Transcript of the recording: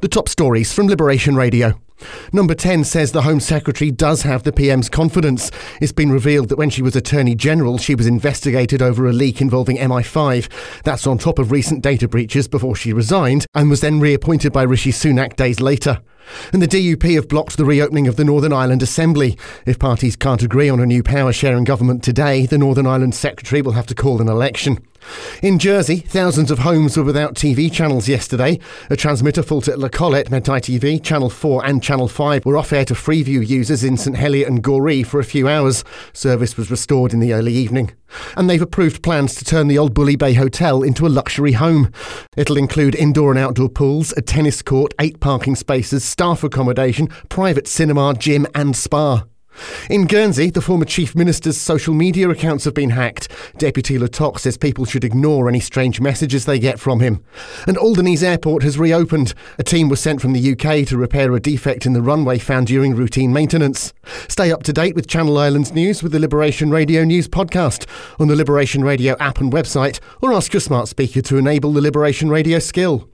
The top stories from Liberation Radio. Number 10 says the Home Secretary does have the PM's confidence. It's been revealed that when she was Attorney General, she was investigated over a leak involving MI5. That's on top of recent data breaches before she resigned and was then reappointed by Rishi Sunak days later. And the DUP have blocked the reopening of the Northern Ireland Assembly. If parties can't agree on a new power sharing government today, the Northern Ireland Secretary will have to call an election. In Jersey, thousands of homes were without TV channels yesterday. A transmitter fault at La Collette meant ITV, Channel 4 and Channel 5 were off air to Freeview users in St Helier and Gorey for a few hours. Service was restored in the early evening. And they've approved plans to turn the old Bouley Bay Hotel into a luxury home. It'll include indoor and outdoor pools, a tennis court, eight parking spaces, staff accommodation, private cinema, gym and spa. In Guernsey, the former Chief Minister's social media accounts have been hacked. Deputy Le Tocq says people should ignore any strange messages they get from him. And Alderneys Airport has reopened. A team was sent from the UK to repair a defect in the runway found during routine maintenance. Stay up to date with Channel Islands news with the Liberation Radio News podcast on the Liberation Radio app and website, or ask your smart speaker to enable the Liberation Radio skill.